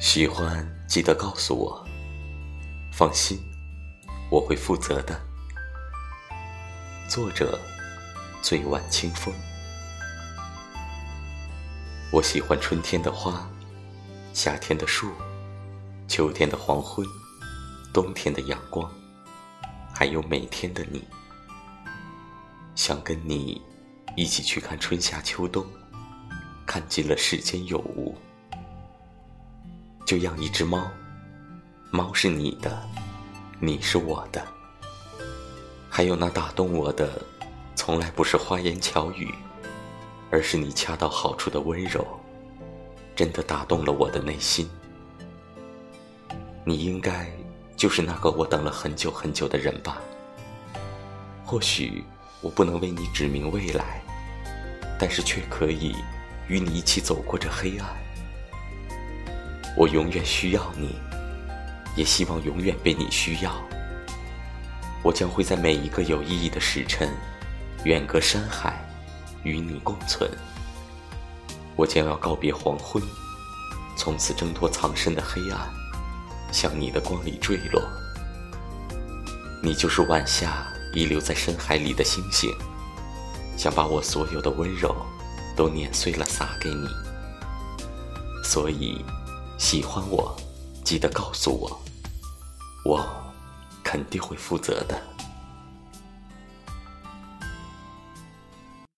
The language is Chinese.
喜欢记得告诉我，放心，我会负责的。作者：最晚清风。我喜欢春天的花，夏天的树，秋天的黄昏，冬天的阳光，还有每天的你。想跟你一起去看春夏秋冬，看尽了世间有无。就养一只猫，猫是你的，你是我的。还有那打动我的，从来不是花言巧语，而是你恰到好处的温柔，真的打动了我的内心。你应该就是那个我等了很久很久的人吧？或许我不能为你指明未来，但是却可以与你一起走过这黑暗。我永远需要你，也希望永远被你需要。我将会在每一个有意义的时辰，远隔山海，与你共存。我将要告别黄昏，从此挣脱藏身的黑暗，向你的光里坠落。你就是晚霞遗留在深海里的星星，想把我所有的温柔都碾碎了撒给你。所以。喜欢我，记得告诉我，我肯定会负责的。